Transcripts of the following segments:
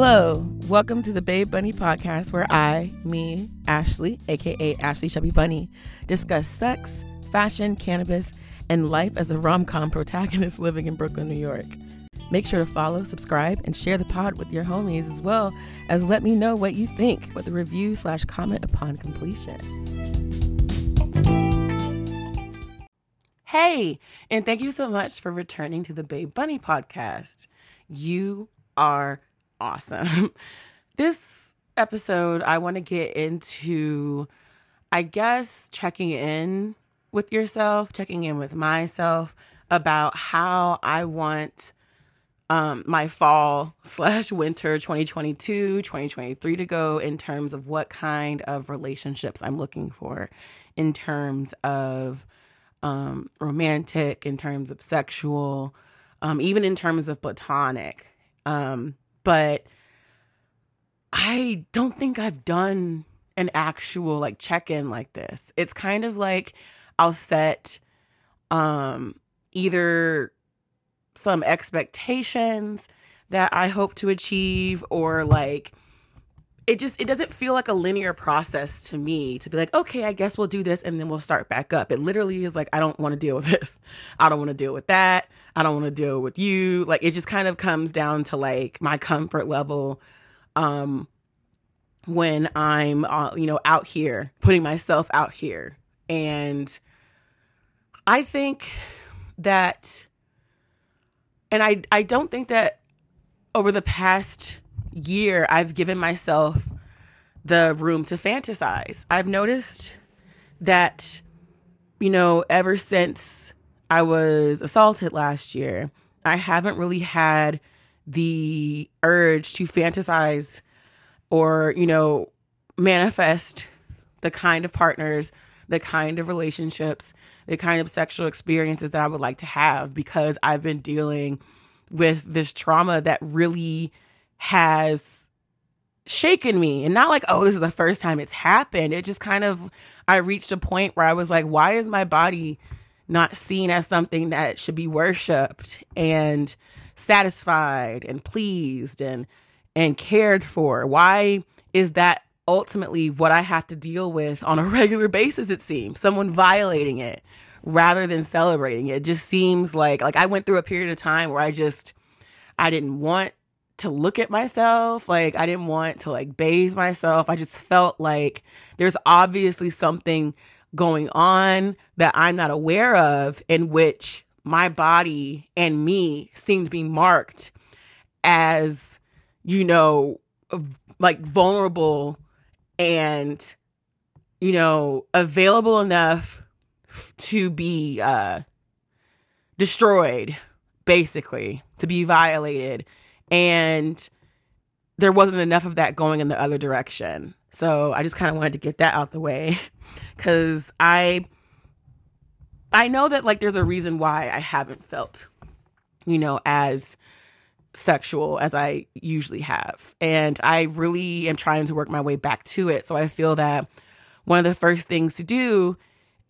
Hello, welcome to the Babe Bunny podcast where I, me, Ashleigh, aka Ashleigh Chubby Bunny, discuss sex, fashion, cannabis, and life as a rom com protagonist living in Brooklyn, New York. Make sure to follow, subscribe, and share the pod with your homies as well as let me know what you think with a review slash comment upon completion. Hey, and thank you so much for returning to the Babe Bunny podcast. You are awesome. This episode, I want to get into, I guess, checking in with yourself, checking in with myself about how I want um, my fall slash winter 2022, 2023 to go in terms of what kind of relationships I'm looking for, in terms of um, romantic, in terms of sexual, um, even in terms of platonic. Um, but I don't think I've done an actual like check in like this. It's kind of like I'll set um either some expectations that I hope to achieve or like it just it doesn't feel like a linear process to me to be like okay i guess we'll do this and then we'll start back up. It literally is like i don't want to deal with this. I don't want to deal with that. I don't want to deal with you. Like it just kind of comes down to like my comfort level um when i'm uh, you know out here putting myself out here. And i think that and i i don't think that over the past year, I've given myself the room to fantasize. I've noticed that, you know, ever since I was assaulted last year, I haven't really had the urge to fantasize or, you know, manifest the kind of partners, the kind of relationships, the kind of sexual experiences that I would like to have because I've been dealing with this trauma that really has shaken me. And not like oh this is the first time it's happened. It just kind of i reached a point where i was like why is my body not seen as something that should be worshiped and satisfied and pleased and and cared for? Why is that ultimately what i have to deal with on a regular basis it seems? Someone violating it rather than celebrating it. it just seems like like i went through a period of time where i just i didn't want to look at myself. Like I didn't want to like bathe myself. I just felt like there's obviously something going on that I'm not aware of in which my body and me seem to be marked as, you know, like vulnerable and, you know, available enough to be uh, destroyed, basically, to be violated and there wasn't enough of that going in the other direction. So I just kind of wanted to get that out the way cuz I I know that like there's a reason why I haven't felt you know as sexual as I usually have. And I really am trying to work my way back to it. So I feel that one of the first things to do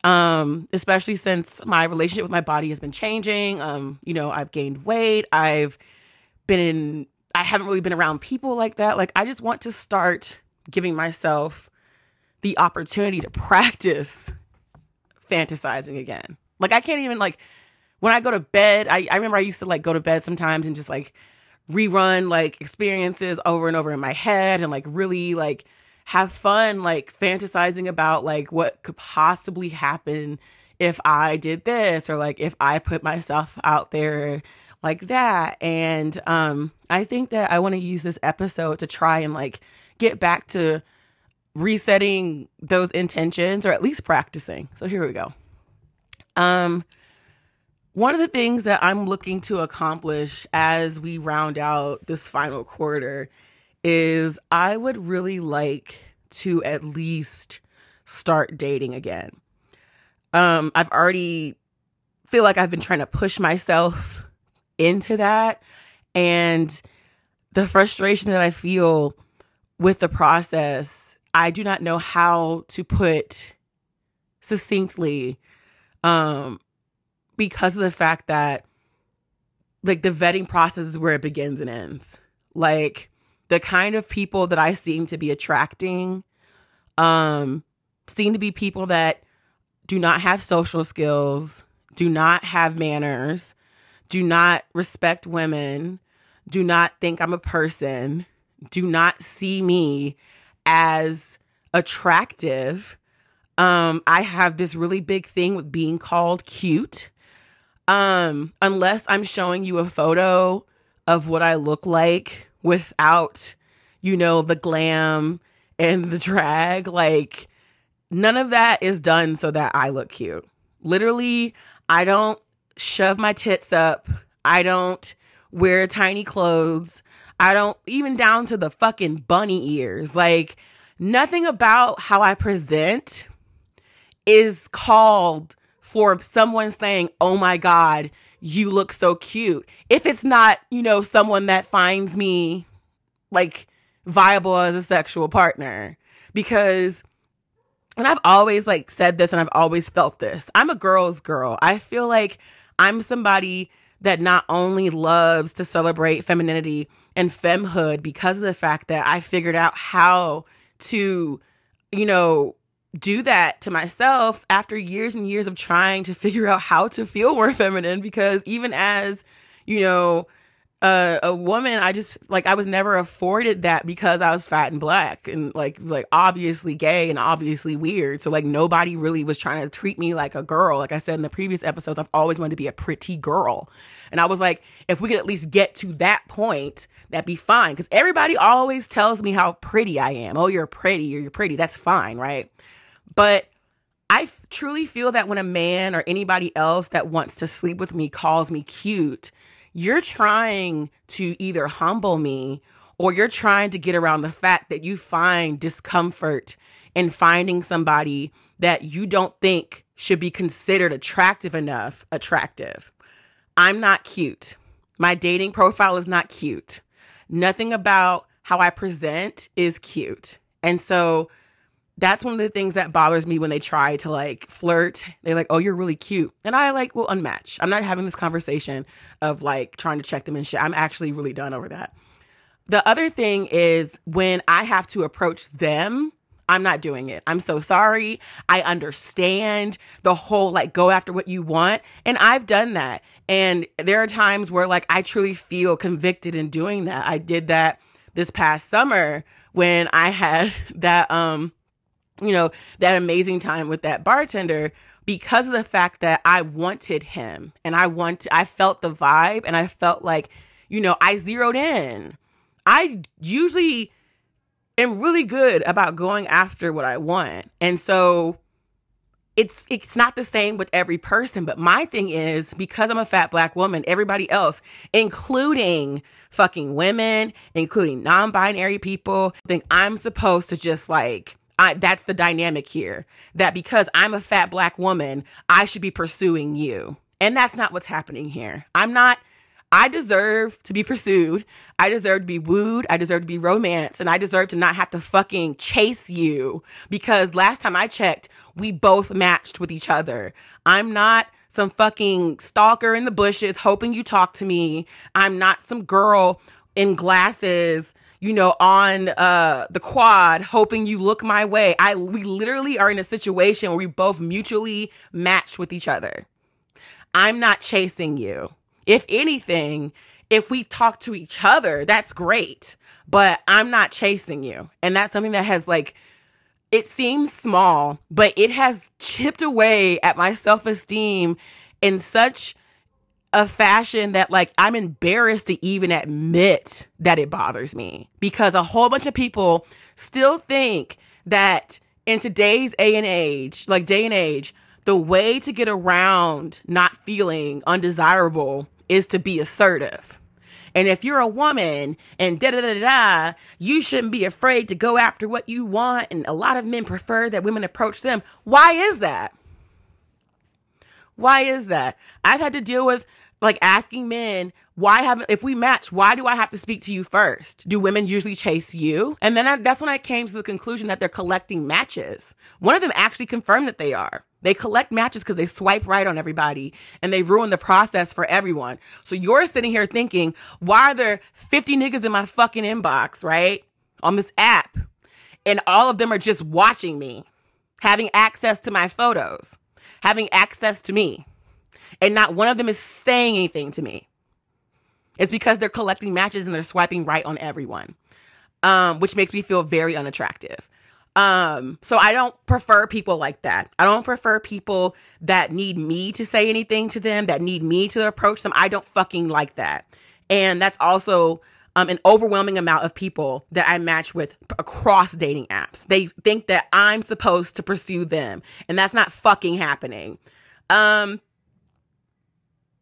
um especially since my relationship with my body has been changing, um you know, I've gained weight, I've been in I haven't really been around people like that. Like I just want to start giving myself the opportunity to practice fantasizing again. Like I can't even like when I go to bed, I, I remember I used to like go to bed sometimes and just like rerun like experiences over and over in my head and like really like have fun like fantasizing about like what could possibly happen if I did this or like if I put myself out there like that. And um, I think that I want to use this episode to try and like get back to resetting those intentions or at least practicing. So here we go. Um, one of the things that I'm looking to accomplish as we round out this final quarter is I would really like to at least start dating again. Um, I've already feel like I've been trying to push myself into that and the frustration that I feel with the process, I do not know how to put succinctly um because of the fact that like the vetting process is where it begins and ends. Like the kind of people that I seem to be attracting um seem to be people that do not have social skills, do not have manners, do not respect women, do not think I'm a person, do not see me as attractive. Um, I have this really big thing with being called cute. Um, unless I'm showing you a photo of what I look like without, you know, the glam and the drag, like none of that is done so that I look cute. Literally, I don't shove my tits up. I don't wear tiny clothes. I don't even down to the fucking bunny ears. Like nothing about how I present is called for someone saying, "Oh my god, you look so cute." If it's not, you know, someone that finds me like viable as a sexual partner because and I've always like said this and I've always felt this. I'm a girl's girl. I feel like I'm somebody that not only loves to celebrate femininity and femhood because of the fact that I figured out how to, you know, do that to myself after years and years of trying to figure out how to feel more feminine because even as, you know, a woman i just like i was never afforded that because i was fat and black and like like obviously gay and obviously weird. So like nobody really was trying to treat me like a girl. Like i said in the previous episodes i've always wanted to be a pretty girl. And i was like if we could at least get to that point that'd be fine. Because everybody always tells me how pretty i am. Oh you're pretty you're pretty. That's fine right? But I f- truly feel that when a man or anybody else that wants to sleep with me calls me cute, you're trying to either humble me or you're trying to get around the fact that you find discomfort in finding somebody that you don't think should be considered attractive enough attractive. I'm not cute. My dating profile is not cute. Nothing about how I present is cute. And so that's one of the things that bothers me when they try to like flirt. They're like, "Oh, you're really cute," and I like will unmatch. I'm not having this conversation of like trying to check them and shit. I'm actually really done over that. The other thing is when I have to approach them, I'm not doing it. I'm so sorry. I understand the whole like go after what you want. And I've done that. And there are times where like I truly feel convicted in doing that. I did that this past summer when I had that um you know, that amazing time with that bartender because of the fact that I wanted him and I want I felt the vibe and I felt like, you know, I zeroed in. I usually am really good about going after what I want. And so it's it's not the same with every person, but my thing is because I'm a fat black woman, everybody else, including fucking women, including non-binary people, think I'm supposed to just like I, that's the dynamic here. That because I'm a fat black woman, I should be pursuing you. And that's not what's happening here. I'm not, I deserve to be pursued. I deserve to be wooed. I deserve to be romanced. And I deserve to not have to fucking chase you because last time I checked, we both matched with each other. I'm not some fucking stalker in the bushes hoping you talk to me. I'm not some girl in glasses you know, on uh the quad hoping you look my way. I we literally are in a situation where we both mutually match with each other. I'm not chasing you. If anything, if we talk to each other, that's great, but I'm not chasing you. And that's something that has like it seems small, but it has chipped away at my self-esteem in such a fashion that like I'm embarrassed to even admit that it bothers me because a whole bunch of people still think that in today's A and age, like day and age, the way to get around not feeling undesirable is to be assertive. And if you're a woman and da da da da, you shouldn't be afraid to go after what you want. And a lot of men prefer that women approach them. Why is that? Why is that? I've had to deal with like asking men, why haven't, if we match, why do I have to speak to you first? Do women usually chase you? And then I, that's when I came to the conclusion that they're collecting matches. One of them actually confirmed that they are. They collect matches because they swipe right on everybody and they ruin the process for everyone. So you're sitting here thinking, why are there 50 niggas in my fucking inbox, right? On this app. And all of them are just watching me, having access to my photos, having access to me. And not one of them is saying anything to me. It's because they're collecting matches and they're swiping right on everyone, um, which makes me feel very unattractive. Um, so I don't prefer people like that. I don't prefer people that need me to say anything to them, that need me to approach them. I don't fucking like that. And that's also um, an overwhelming amount of people that I match with across dating apps. They think that I'm supposed to pursue them, and that's not fucking happening. Um,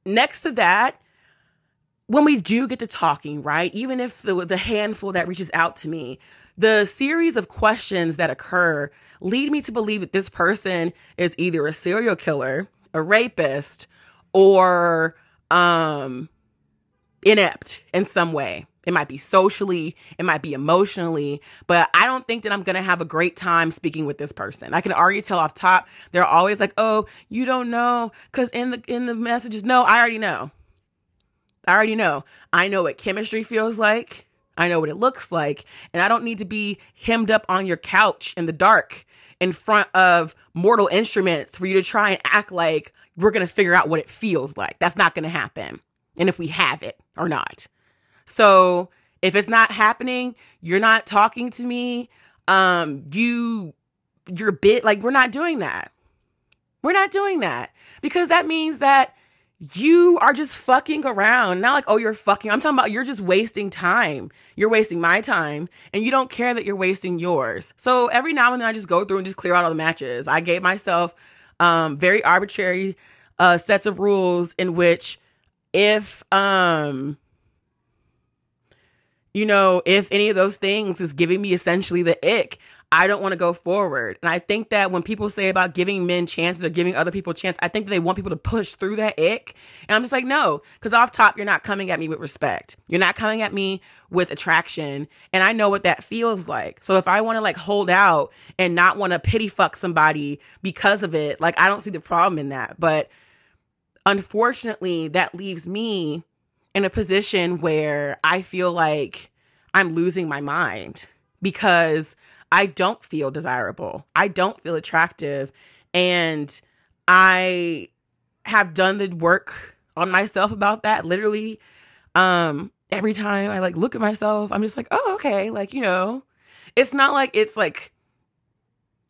next to that, when we do get to talking, right? Even if the, the handful that reaches out to me, the series of questions that occur lead me to believe that this person is either a serial killer, a rapist, or um, inept in some way. It might be socially, it might be emotionally, but I don't think that I'm going to have a great time speaking with this person. I can already tell off top. They're always like, "Oh, you don't know cuz in the in the messages, no, I already know." I already know. I know what chemistry feels like. I know what it looks like. And I don't need to be hemmed up on your couch in the dark in front of mortal instruments for you to try and act like we're going to figure out what it feels like. That's not going to happen. And if we have it or not. So if it's not happening, you're not talking to me. Um, you, you're bit like we're not doing that. We're not doing that because that means that you are just fucking around. Not like, oh, you're fucking. I'm talking about you're just wasting time. You're wasting my time and you don't care that you're wasting yours. So every now and then I just go through and just clear out all the matches. I gave myself um, very arbitrary uh, sets of rules in which if, um, you know, if any of those things is giving me essentially the ick, I don't want to go forward. And I think that when people say about giving men chances or giving other people a chance, I think they want people to push through that ick. And I'm just like, no, because off top, you're not coming at me with respect. You're not coming at me with attraction. And I know what that feels like. So if I want to like hold out and not want to pity fuck somebody because of it, like I don't see the problem in that. But unfortunately, that leaves me in a position where I feel like I'm losing my mind because I don't feel desirable. I don't feel attractive. And I have done the work on myself about that literally um every time I like look at myself, I'm just like, "Oh, okay." Like, you know, it's not like it's like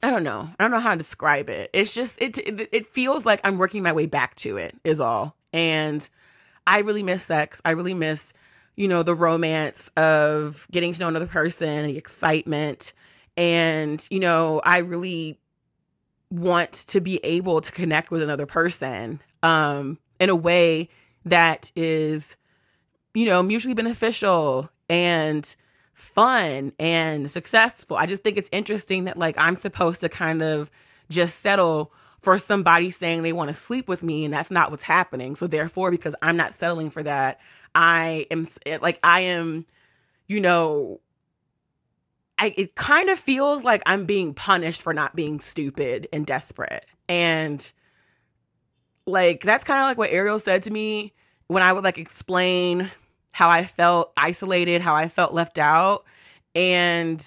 I don't know. I don't know how to describe it. It's just it it, it feels like I'm working my way back to it is all. And I really miss sex. I really miss, you know, the romance of getting to know another person, the excitement, and, you know, I really want to be able to connect with another person um, in a way that is, you know, mutually beneficial and fun and successful. I just think it's interesting that, like, I'm supposed to kind of just settle for somebody saying they want to sleep with me and that's not what's happening. So therefore because I'm not settling for that, I am like I am you know I, it kind of feels like I'm being punished for not being stupid and desperate. And like that's kind of like what Ariel said to me when I would like explain how I felt isolated, how I felt left out. And,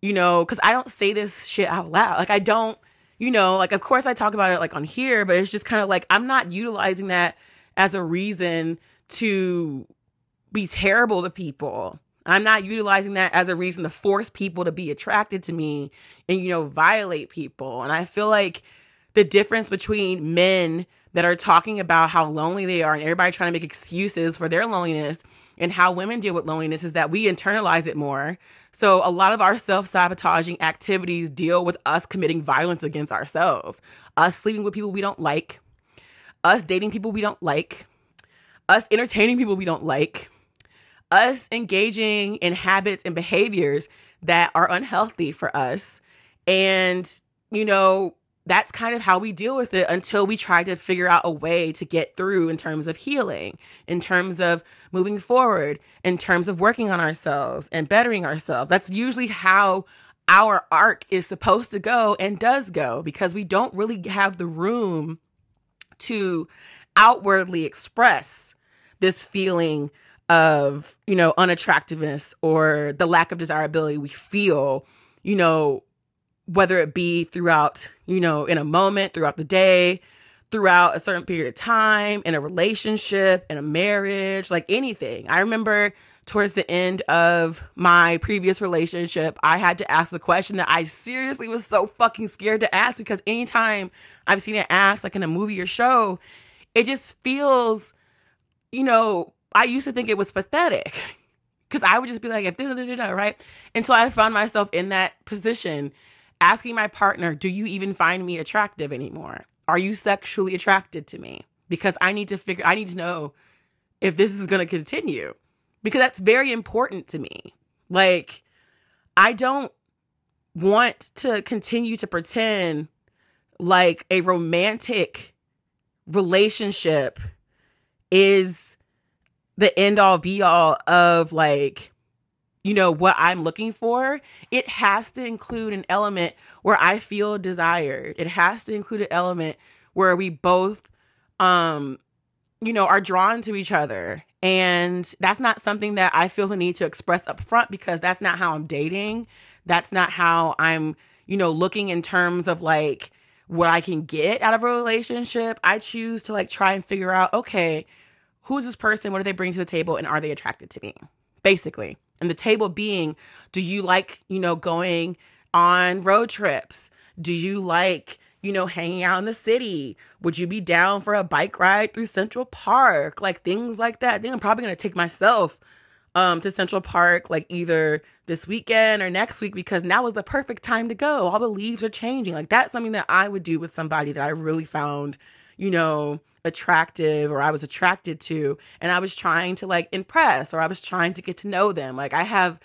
you know, because I don't say this shit out loud. Like, I don't, you know, like, of course I talk about it like on here, but it's just kind of like I'm not utilizing that as a reason to be terrible to people. I'm not utilizing that as a reason to force people to be attracted to me and, you know, violate people. And I feel like the difference between men that are talking about how lonely they are and everybody trying to make excuses for their loneliness and how women deal with loneliness is that we internalize it more. So a lot of our self-sabotaging activities deal with us committing violence against ourselves, us sleeping with people we don't like, us dating people we don't like, us entertaining people we don't like, us engaging in habits and behaviors that are unhealthy for us. And, you know, that's kind of how we deal with it until we try to figure out a way to get through in terms of healing, in terms of moving forward, in terms of working on ourselves and bettering ourselves. That's usually how our arc is supposed to go and does go because we don't really have the room to outwardly express this feeling of, you know, unattractiveness or the lack of desirability we feel, you know, whether it be throughout, you know, in a moment, throughout the day, throughout a certain period of time, in a relationship, in a marriage, like anything. I remember towards the end of my previous relationship, I had to ask the question that I seriously was so fucking scared to ask because anytime I've seen it asked, like in a movie or show, it just feels, you know, I used to think it was pathetic because I would just be like, if this, right? Until I found myself in that position asking my partner, do you even find me attractive anymore? Are you sexually attracted to me? Because I need to figure, I need to know if this is going to continue because that's very important to me. Like, I don't want to continue to pretend like a romantic relationship is the end all be all of like you know what I'm looking for, it has to include an element where I feel desired. It has to include an element where we both um you know are drawn to each other. And that's not something that I feel the need to express up front because that's not how I'm dating. That's not how I'm, you know, looking in terms of like what I can get out of a relationship. I choose to like try and figure out, okay, who's this person? What do they bring to the table? And are they attracted to me? Basically. And the table being, do you like, you know, going on road trips? Do you like, you know, hanging out in the city? Would you be down for a bike ride through Central Park? Like things like that. I think I'm probably going to take myself um to Central Park like either this weekend or next week because now is the perfect time to go. All the leaves are changing. Like that's something that I would do with somebody that I really found, you know, attractive or I was attracted to and I was trying to like impress or I was trying to get to know them. Like I have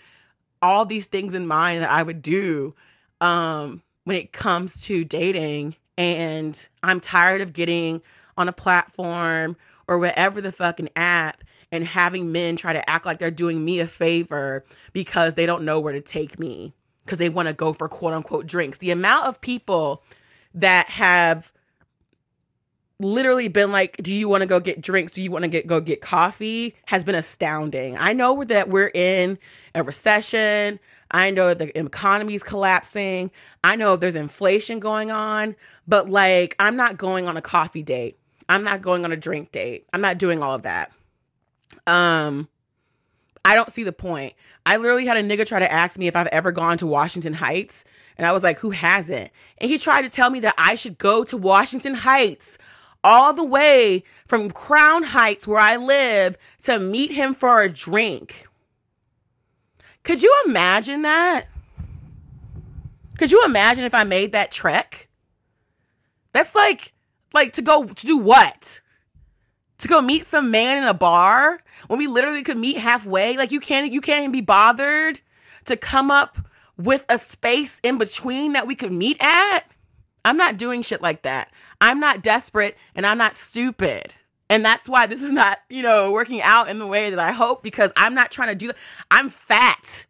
all these things in mind that I would do um when it comes to dating and I'm tired of getting on a platform or whatever the fucking app and having men try to act like they're doing me a favor because they don't know where to take me because they want to go for quote unquote drinks. The amount of people that have literally been like, "Do you want to go get drinks? Do you want to get go get coffee?" has been astounding. I know that we're in a recession. I know the economy is collapsing. I know there's inflation going on, but like I'm not going on a coffee date. I'm not going on a drink date. I'm not doing all of that. Um I don't see the point. I literally had a nigga try to ask me if I've ever gone to Washington Heights, and I was like, "Who hasn't?" And he tried to tell me that I should go to Washington Heights all the way from Crown Heights, where I live, to meet him for a drink. Could you imagine that? Could you imagine if I made that trek? That's like, like to go to do what? To go meet some man in a bar when we literally could meet halfway? Like you can't, you can't even be bothered to come up with a space in between that we could meet at? I'm not doing shit like that. I'm not desperate and I'm not stupid. And that's why this is not, you know, working out in the way that I hope because I'm not trying to do that. I'm fat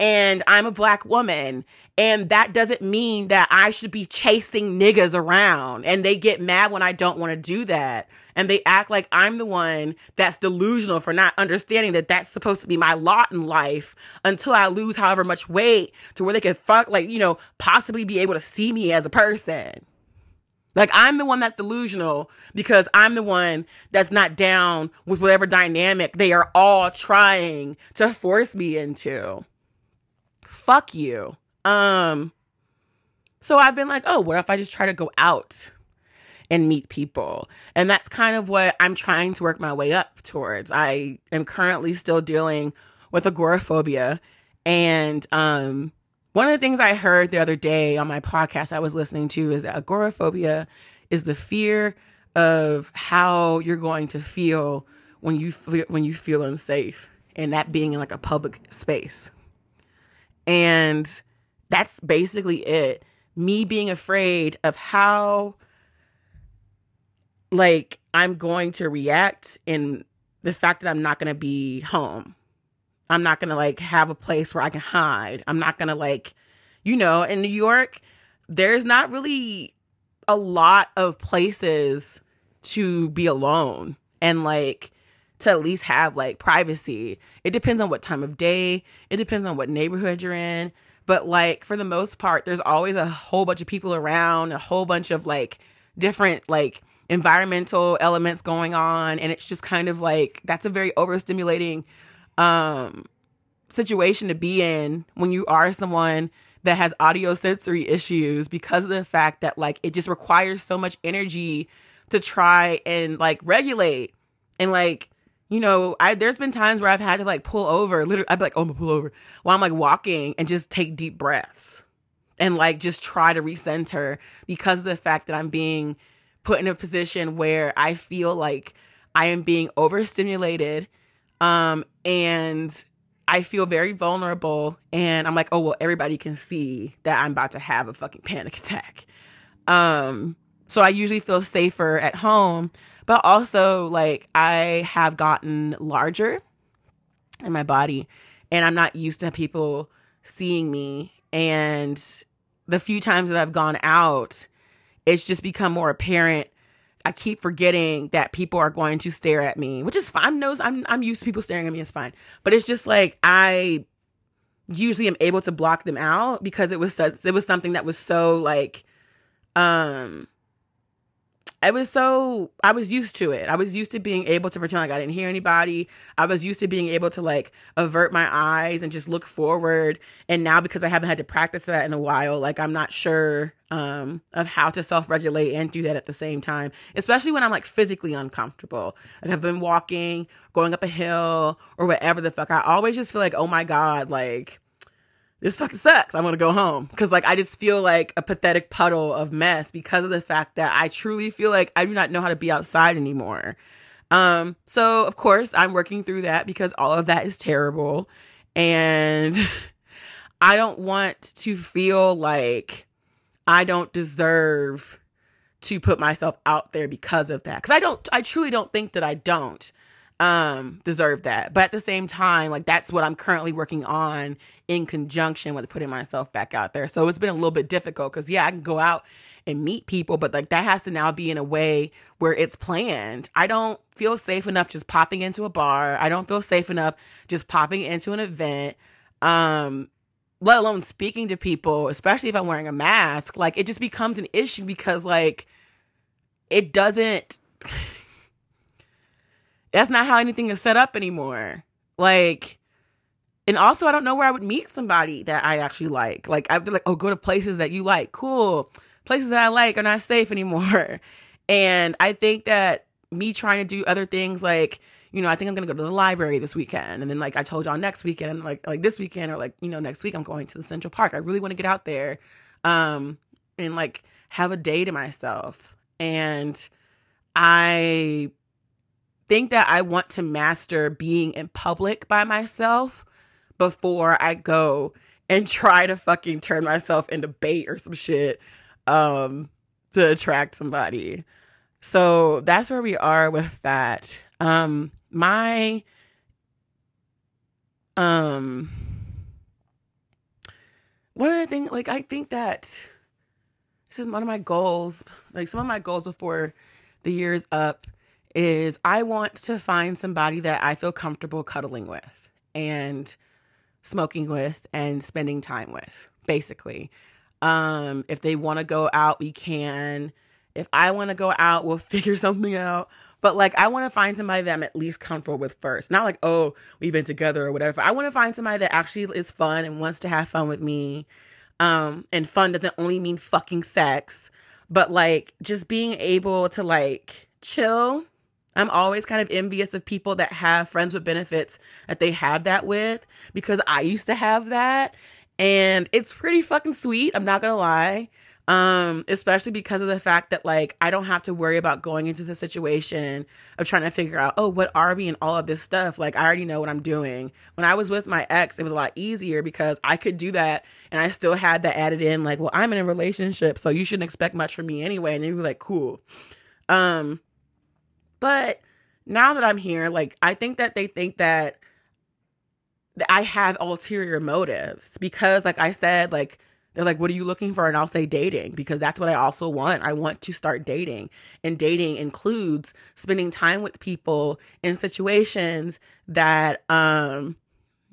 and I'm a black woman. And that doesn't mean that I should be chasing niggas around. And they get mad when I don't want to do that. And they act like I'm the one that's delusional for not understanding that that's supposed to be my lot in life until I lose however much weight to where they can fuck, like, you know, possibly be able to see me as a person. Like I'm the one that's delusional because I'm the one that's not down with whatever dynamic they are all trying to force me into. Fuck you. Um, so I've been like, oh, what if I just try to go out and meet people? And that's kind of what I'm trying to work my way up towards. I am currently still dealing with agoraphobia. And um, one of the things I heard the other day on my podcast I was listening to is that agoraphobia is the fear of how you're going to feel when you when you feel unsafe and that being in like a public space. And that's basically it. Me being afraid of how like I'm going to react in the fact that I'm not going to be home. I'm not going to like have a place where I can hide. I'm not going to like you know, in New York, there's not really a lot of places to be alone and like to at least have like privacy. It depends on what time of day, it depends on what neighborhood you're in. But like for the most part, there's always a whole bunch of people around, a whole bunch of like different like environmental elements going on. And it's just kind of like that's a very overstimulating um situation to be in when you are someone that has audio sensory issues because of the fact that like it just requires so much energy to try and like regulate. And like you know i there's been times where i've had to like pull over literally i'd be like oh i'm gonna pull over while i'm like walking and just take deep breaths and like just try to recenter because of the fact that i'm being put in a position where i feel like i am being overstimulated um and I feel very vulnerable and I'm like, oh well, everybody can see that I'm about to have a fucking panic attack. Um, so I usually feel safer at home, but also like I have gotten larger in my body and I'm not used to people seeing me. And the few times that I've gone out, it's just become more apparent I keep forgetting that people are going to stare at me, which is fine. Knows I'm I'm used to people staring at me. It's fine, but it's just like I usually am able to block them out because it was such it was something that was so like um I was so I was used to it. I was used to being able to pretend like I didn't hear anybody. I was used to being able to like avert my eyes and just look forward. And now because I haven't had to practice that in a while, like I'm not sure um of how to self-regulate and do that at the same time, especially when I'm like physically uncomfortable. Like I've been walking, going up a hill or whatever the fuck. I always just feel like, "Oh my god, like this fucking sucks. I'm gonna go home because like I just feel like a pathetic puddle of mess because of the fact that I truly feel like I do not know how to be outside anymore. Um, so of course I'm working through that because all of that is terrible, and I don't want to feel like I don't deserve to put myself out there because of that. Because I don't, I truly don't think that I don't um deserve that. But at the same time like that's what i'm currently working on in conjunction with putting myself back out there. So it's been a little bit difficult because yeah i can go out and meet people but like that has to now be in a way where it's planned. I don't feel safe enough just popping into a bar. I don't feel safe enough just popping into an event um let alone speaking to people especially if i'm wearing a mask. Like it just becomes an issue because like it doesn't that's not how anything is set up anymore. Like, and also I don't know where I would meet somebody that I actually like. Like I'd be like, oh, go to places that you like. Cool. Places that I like are not safe anymore. And I think that me trying to do other things like, you know, I think I'm gonna go to the library this weekend. And then like I told y'all next weekend, like like this weekend or like, you know, next week I'm going to the Central Park. I really want to get out there um and like have a day to myself. And I think that I want to master being in public by myself before I go and try to fucking turn myself into bait or some shit um to attract somebody. So that's where we are with that. Um my um one of the things like I think that this is one of my goals, like some of my goals before the year's up is I want to find somebody that I feel comfortable cuddling with and smoking with and spending time with, basically. Um, if they want to go out, we can. If I want to go out, we'll figure something out. But like, I want to find somebody that I'm at least comfortable with first. Not like, oh, we've been together or whatever. I want to find somebody that actually is fun and wants to have fun with me. Um, and fun doesn't only mean fucking sex, but like just being able to like chill I'm always kind of envious of people that have friends with benefits that they have that with because I used to have that and it's pretty fucking sweet, I'm not going to lie. Um especially because of the fact that like I don't have to worry about going into the situation of trying to figure out, oh, what are we and all of this stuff. Like I already know what I'm doing. When I was with my ex, it was a lot easier because I could do that and I still had that added in like, well, I'm in a relationship, so you shouldn't expect much from me anyway. And they were like, cool. Um but now that I'm here, like I think that they think that I have ulterior motives because like I said, like They're like, what are you looking for? And I'll say dating because that's what I also want. I want to start dating. And dating includes spending time with people in situations that, um,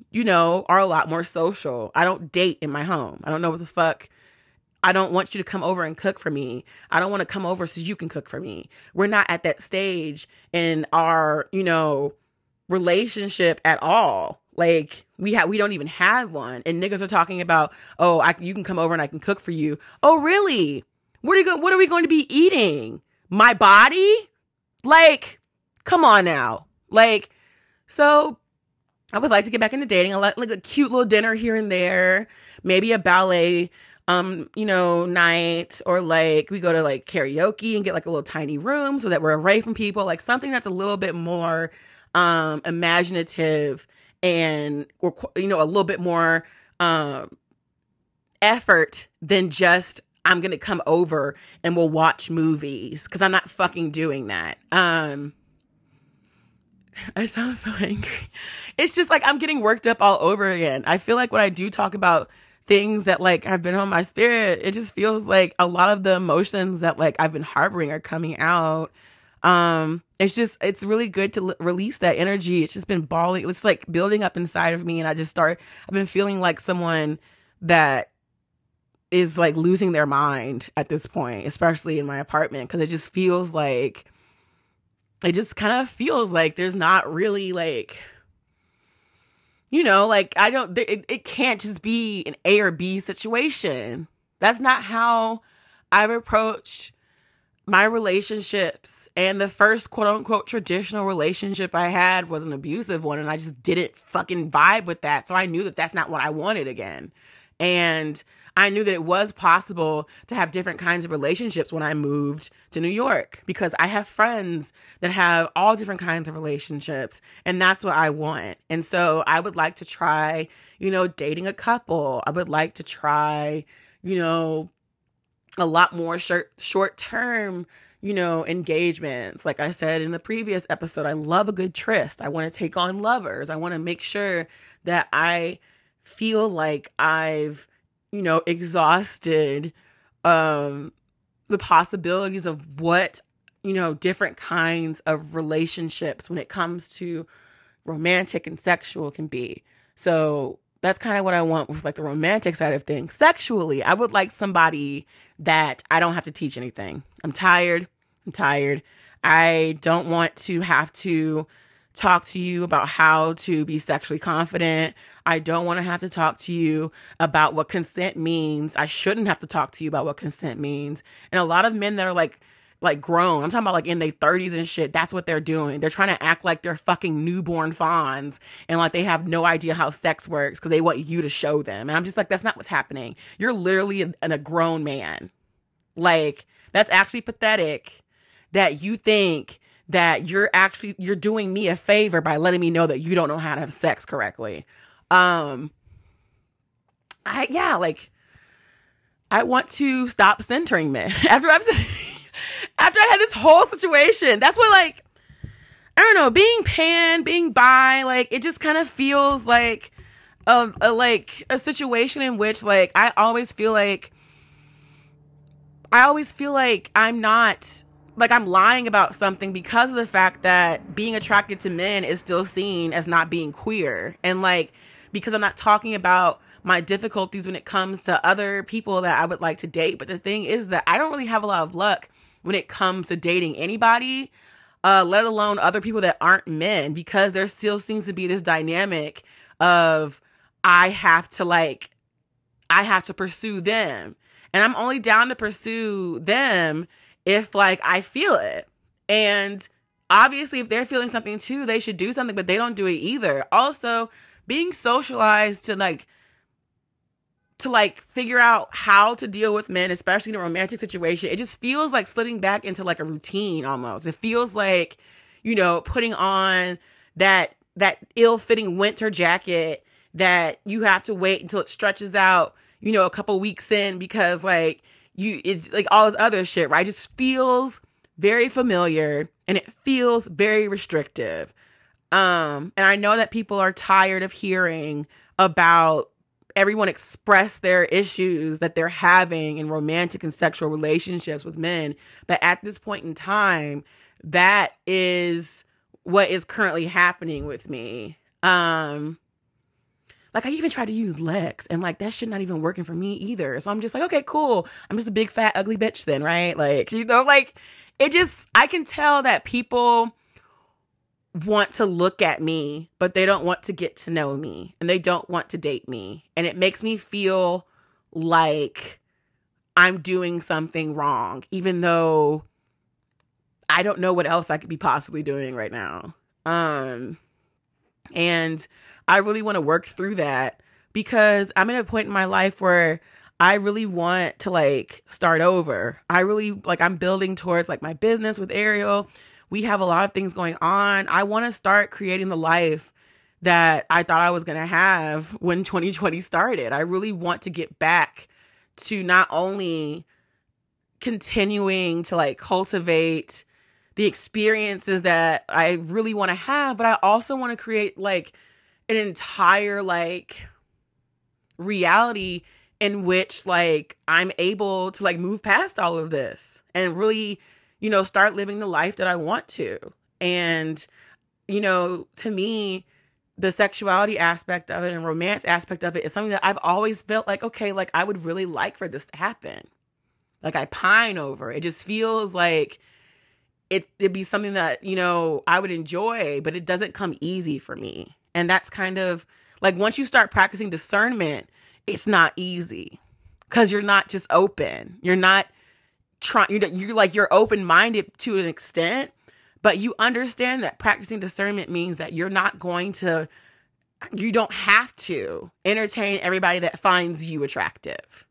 you know, are a lot more social. I don't date in my home. I don't know what the fuck. I don't want you to come over and cook for me. I don't want to come over so you can cook for me. We're not at that stage in our, you know, relationship at all like we have we don't even have one. And niggas are talking about, oh, I you can come over and I can cook for you. Oh, really? What are you go what are we going to be eating? My body? Like, come on now. Like, so I would like to get back into dating. Like like a cute little dinner here and there, maybe a ballet um, you know, night or like we go to like karaoke and get like a little tiny room so that we're away from people, like something that's a little bit more um imaginative and or you know a little bit more um effort than just I'm going to come over and we'll watch movies cuz I'm not fucking doing that. Um I sound so angry. It's just like I'm getting worked up all over again. I feel like when I do talk about things that like have been on my spirit, it just feels like a lot of the emotions that like I've been harboring are coming out. Um it's just it's really good to l- release that energy. It's just been balling it's like building up inside of me and i just start i've been feeling like someone that is like losing their mind at this point especially in my apartment because it just feels like it just kind of feels like there's not really like you know like i don't it, it can't just be an a or b situation that's not how i've approached my relationships and the first quote unquote traditional relationship I had was an abusive one and I just didn't fucking vibe with that. So I knew that that's not what I wanted again. And I knew that it was possible to have different kinds of relationships when I moved to New York because I have friends that have all different kinds of relationships and that's what I want. And so I would like to try, you know, dating a couple. I would like to try, you know, a lot more short short term you know engagements like i said in the previous episode i love a good tryst i want to take on lovers i want to make sure that i feel like i've you know exhausted um the possibilities of what you know different kinds of relationships when it comes to romantic and sexual can be so that's kind of what I want with like the romantic side of things. Sexually, I would like somebody that I don't have to teach anything. I'm tired. I'm tired. I don't want to have to talk to you about how to be sexually confident. I don't want to have to talk to you about what consent means. I shouldn't have to talk to you about what consent means. And a lot of men that are like like grown. I'm talking about like in their 30s and shit. That's what they're doing. They're trying to act like they're fucking newborn fawns and like they have no idea how sex works because they want you to show them. And I'm just like, that's not what's happening. You're literally a, a grown man. Like, that's actually pathetic that you think that you're actually you're doing me a favor by letting me know that you don't know how to have sex correctly. Um I yeah, like I want to stop centering men. After I've after I had this whole situation. That's what like I don't know, being pan, being bi, like it just kind of feels like a, a like a situation in which like I always feel like I always feel like I'm not like I'm lying about something because of the fact that being attracted to men is still seen as not being queer. And like because I'm not talking about my difficulties when it comes to other people that I would like to date. But the thing is that I don't really have a lot of luck when it comes to dating anybody, uh, let alone other people that aren't men, because there still seems to be this dynamic of I have to like, I have to pursue them. And I'm only down to pursue them if like I feel it. And obviously, if they're feeling something too, they should do something, but they don't do it either. Also, being socialized to like to like figure out how to deal with men, especially in a romantic situation. It just feels like slitting back into like a routine almost. It feels like, you know, putting on that that ill-fitting winter jacket that you have to wait until it stretches out, you know, a couple weeks in because like you it's like all this other shit, right? It just feels very familiar and it feels very restrictive. Um and I know that people are tired of hearing about everyone express their issues that they're having in romantic and sexual relationships with men. But at this point in time, that is what is currently happening with me. Um like I even tried to use Lex and like that shit not even working for me either. So I'm just like, okay, cool. I'm just a big fat ugly bitch then, right? Like, you know, like it just I can tell that people want to look at me, but they don't want to get to know me and they don't want to date me. And it makes me feel like I'm doing something wrong, even though I don't know what else I could be possibly doing right now. Um, and I really want to work through that because I'm at a point in my life where I really want to like start over. I really like I'm building towards like my business with Ariel we have a lot of things going on. I want to start creating the life that I thought I was going to have when 2020 started. I really want to get back to not only continuing to like cultivate the experiences that I really want to have, but I also want to create like an entire like reality in which like I'm able to like move past all of this and really you know, start living the life that I want to. And, you know, to me, the sexuality aspect of it and romance aspect of it is something that I've always felt like, okay, like I would really like for this to happen. Like I pine over. It just feels like it it'd be something that, you know, I would enjoy, but it doesn't come easy for me. And that's kind of like once you start practicing discernment, it's not easy. Cause you're not just open. You're not trying you're, you're like you're open-minded to an extent but you understand that practicing discernment means that you're not going to you don't have to entertain everybody that finds you attractive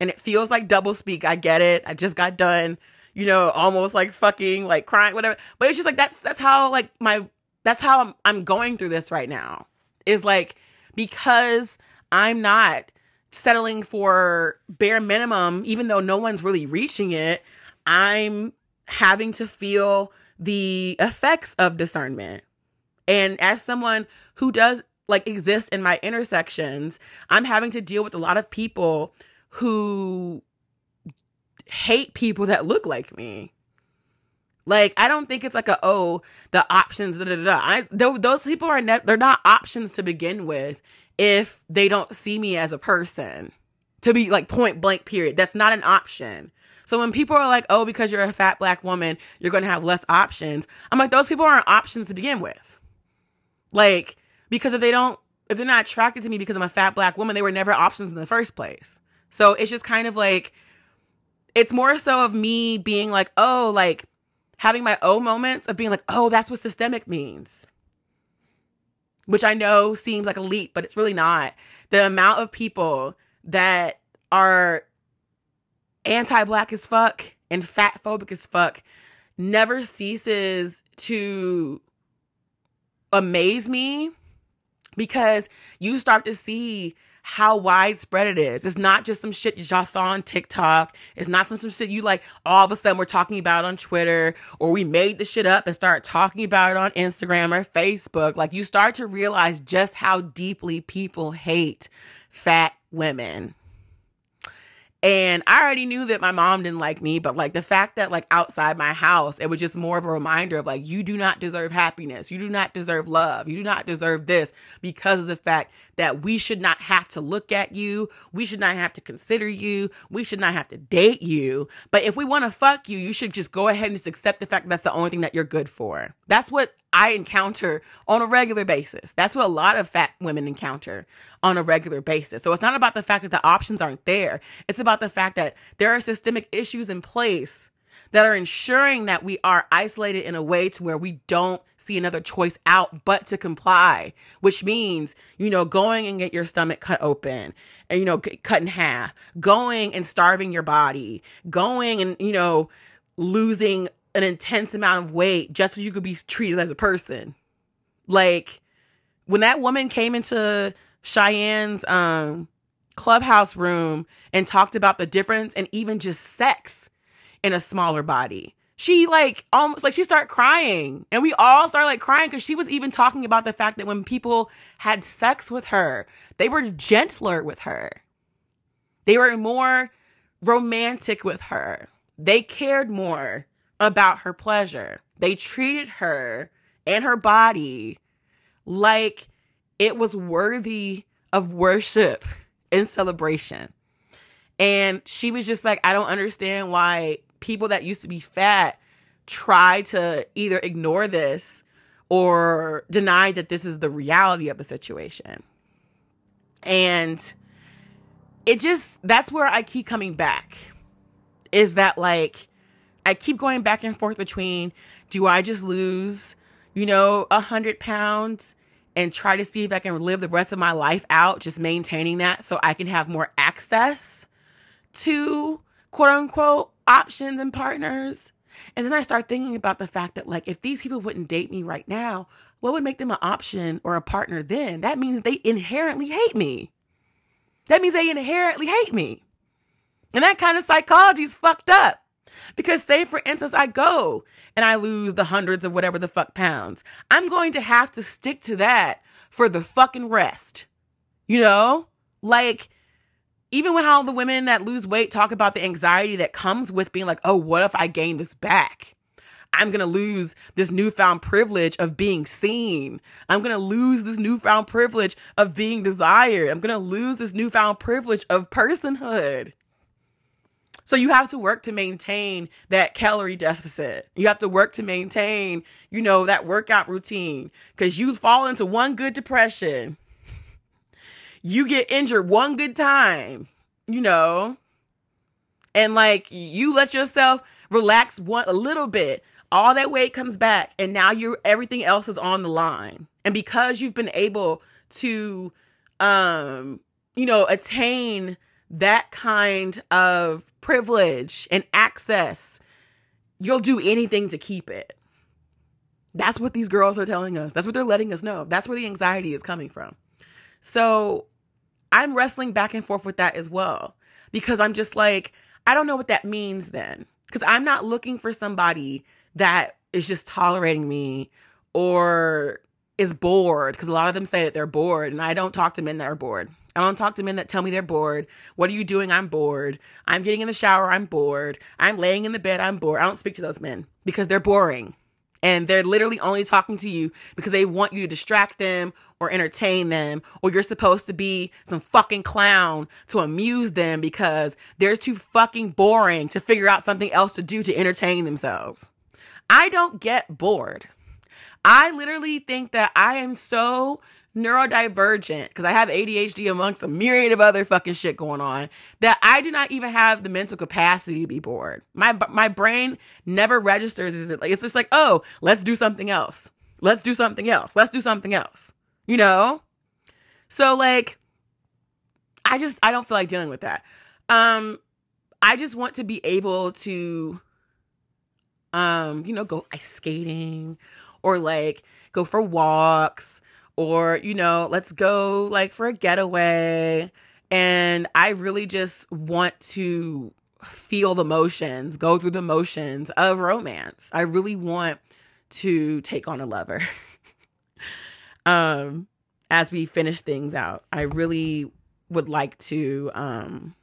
and it feels like double speak i get it i just got done you know almost like fucking like crying whatever but it's just like that's that's how like my that's how i'm, I'm going through this right now is like because i'm not settling for bare minimum, even though no one's really reaching it, I'm having to feel the effects of discernment. And as someone who does like exist in my intersections, I'm having to deal with a lot of people who hate people that look like me. Like I don't think it's like a oh the options da da da. I those people are ne- they're not options to begin with if they don't see me as a person. To be like point blank, period. That's not an option. So when people are like, oh, because you're a fat black woman, you're going to have less options. I'm like, those people aren't options to begin with. Like, because if they don't, if they're not attracted to me because I'm a fat black woman, they were never options in the first place. So it's just kind of like, it's more so of me being like, oh, like having my own moments of being like, oh, that's what systemic means which I know seems like a leap, but it's really not. The amount of people that are anti black as fuck and fat phobic as fuck never ceases to amaze me because you start to see how widespread it is. It's not just some shit y'all saw on TikTok. It's not some, some shit you like all of a sudden we're talking about on Twitter or we made the shit up and start talking about it on Instagram or Facebook. Like you start to realize just how deeply people hate fat women. And I already knew that my mom didn't like me, but like the fact that like outside my house, it was just more of a reminder of like, you do not deserve happiness. You do not deserve love. You do not deserve this because of the fact that we should not have to look at you. We should not have to consider you. We should not have to date you. But if we want to fuck you, you should just go ahead and just accept the fact that that's the only thing that you're good for. That's what I encounter on a regular basis. That's what a lot of fat women encounter on a regular basis. So it's not about the fact that the options aren't there. It's about the fact that there are systemic issues in place that are ensuring that we are isolated in a way to where we don't see another choice out but to comply, which means, you know, going and get your stomach cut open and, you know, cut in half, going and starving your body, going and, you know, losing an intense amount of weight just so you could be treated as a person. Like when that woman came into Cheyenne's um clubhouse room and talked about the difference and even just sex in a smaller body. she like almost like she started crying and we all started like crying because she was even talking about the fact that when people had sex with her they were gentler with her they were more romantic with her they cared more about her pleasure they treated her and her body like it was worthy of worship and celebration and she was just like i don't understand why people that used to be fat try to either ignore this or deny that this is the reality of the situation. And it just, that's where I keep coming back. Is that like, I keep going back and forth between do I just lose, you know, a hundred pounds and try to see if I can live the rest of my life out, just maintaining that so I can have more access to quote unquote options and partners. And then I start thinking about the fact that, like, if these people wouldn't date me right now, what would make them an option or a partner then? That means they inherently hate me. That means they inherently hate me. And that kind of psychology is fucked up. Because, say, for instance, I go and I lose the hundreds of whatever the fuck pounds, I'm going to have to stick to that for the fucking rest. You know? Like, even with how the women that lose weight talk about the anxiety that comes with being like, oh, what if I gain this back? I'm going to lose this newfound privilege of being seen. I'm going to lose this newfound privilege of being desired. I'm going to lose this newfound privilege of personhood. So you have to work to maintain that calorie deficit. You have to work to maintain, you know, that workout routine because you fall into one good depression you get injured one good time, you know, and like you let yourself relax one a little bit, all that weight comes back, and now you're everything else is on the line. And because you've been able to, um, you know, attain that kind of privilege and access, you'll do anything to keep it. That's what these girls are telling us. That's what they're letting us know. That's where the anxiety is coming from. So I'm wrestling back and forth with that as well because I'm just like, I don't know what that means then. Because I'm not looking for somebody that is just tolerating me or is bored. Because a lot of them say that they're bored, and I don't talk to men that are bored. I don't talk to men that tell me they're bored. What are you doing? I'm bored. I'm getting in the shower. I'm bored. I'm laying in the bed. I'm bored. I don't speak to those men because they're boring and they're literally only talking to you because they want you to distract them or entertain them or you're supposed to be some fucking clown to amuse them because they're too fucking boring to figure out something else to do to entertain themselves. I don't get bored. I literally think that I am so neurodivergent because I have ADHD amongst a myriad of other fucking shit going on that I do not even have the mental capacity to be bored. My my brain never registers as it like it's just like, "Oh, let's do something else. Let's do something else. Let's do something else." You know? So like I just I don't feel like dealing with that. Um I just want to be able to um you know go ice skating or like go for walks or you know let's go like for a getaway. And i really just want to feel the motions go through the motions of romance. I really want to take on a lover. Um as we finish things out i really would like to um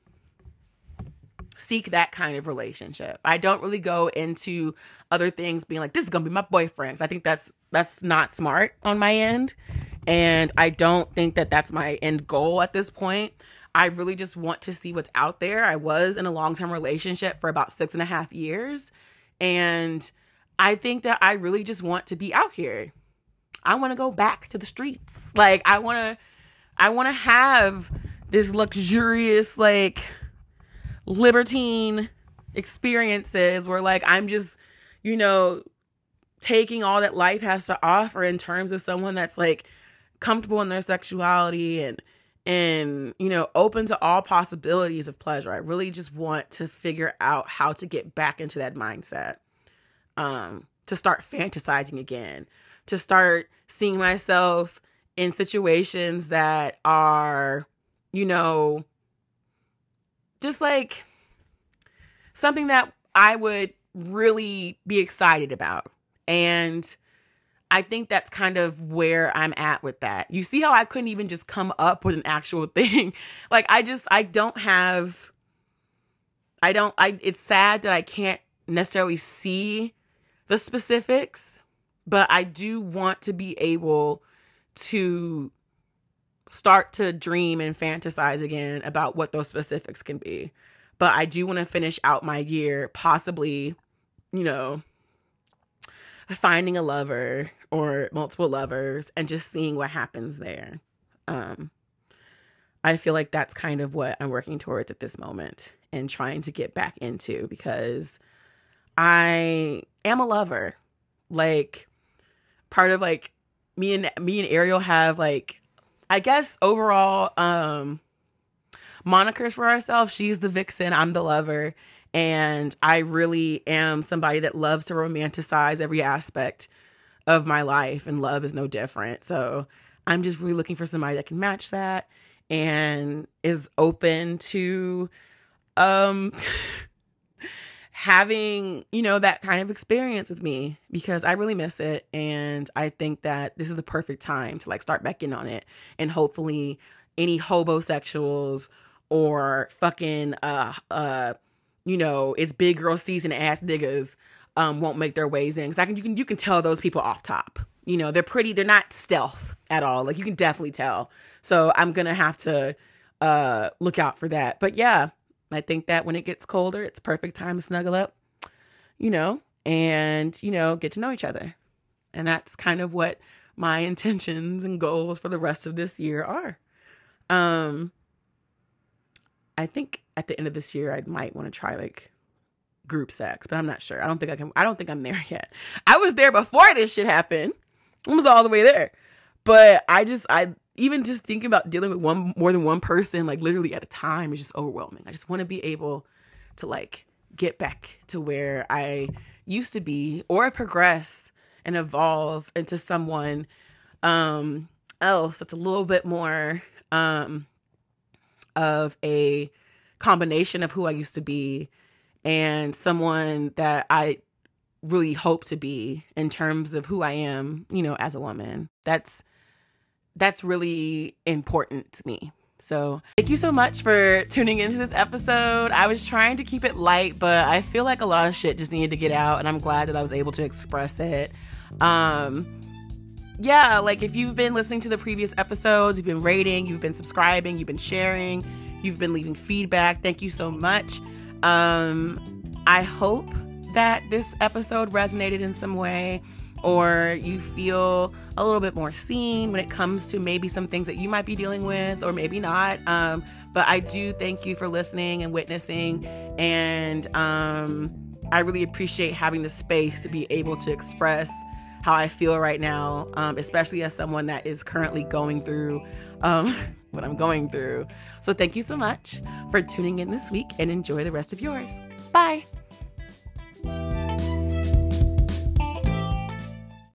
seek that kind of relationship. I don't really go into other things being like this is going to be my boyfriend. I think that's that's not smart on my end. And I don't think that that's my end goal at this point. I really just want to see what's out there. I was in a long term relationship for about six and a half years. And I think that I really just want to be out here. I want to go back to the streets. Like, I want to, I want to have this luxurious, like, libertine experiences where, like, I'm just, you know, taking all that life has to offer in terms of someone that's like comfortable in their sexuality and and you know open to all possibilities of pleasure. I really just want to figure out how to get back into that mindset um to start fantasizing again to start seeing myself in situations that are you know just like something that i would really be excited about. And I think that's kind of where I'm at with that. You see how I couldn't even just come up with an actual thing. like I just I don't have I don't I it's sad that I can't necessarily see the specifics, but I do want to be able to start to dream and fantasize again about what those specifics can be. But I do want to finish out my year possibly, you know, finding a lover or multiple lovers and just seeing what happens there. Um I feel like that's kind of what I'm working towards at this moment and trying to get back into because I am a lover. Like part of like me and me and Ariel have like I guess overall um monikers for ourselves. She's the vixen, I'm the lover, and I really am somebody that loves to romanticize every aspect of my life and love is no different. So, I'm just really looking for somebody that can match that and is open to um having, you know, that kind of experience with me because I really miss it. And I think that this is the perfect time to like start back in on it. And hopefully, any hobosexuals or fucking, uh, uh, you know, it's big girl season ass niggas um, won't make their ways in. Cause I can, you can, you can tell those people off top. You know, they're pretty, they're not stealth at all. Like you can definitely tell. So I'm gonna have to uh look out for that. But yeah, I think that when it gets colder, it's perfect time to snuggle up, you know, and, you know, get to know each other. And that's kind of what my intentions and goals for the rest of this year are. Um I think at the end of this year I might want to try like group sex, but I'm not sure. I don't think I can I don't think I'm there yet. I was there before this shit happened. I was all the way there. But I just I even just thinking about dealing with one more than one person like literally at a time is just overwhelming. I just want to be able to like get back to where i used to be or progress and evolve into someone um else that's a little bit more um of a combination of who i used to be and someone that i really hope to be in terms of who i am you know as a woman. That's that's really important to me. So, thank you so much for tuning into this episode. I was trying to keep it light, but I feel like a lot of shit just needed to get out, and I'm glad that I was able to express it. Um, yeah, like if you've been listening to the previous episodes, you've been rating, you've been subscribing, you've been sharing, you've been leaving feedback. Thank you so much. Um, I hope that this episode resonated in some way or you feel a little bit more seen when it comes to maybe some things that you might be dealing with or maybe not. Um, but I do thank you for listening and witnessing. And um, I really appreciate having the space to be able to express how I feel right now, um, especially as someone that is currently going through um, what I'm going through. So thank you so much for tuning in this week and enjoy the rest of yours. Bye.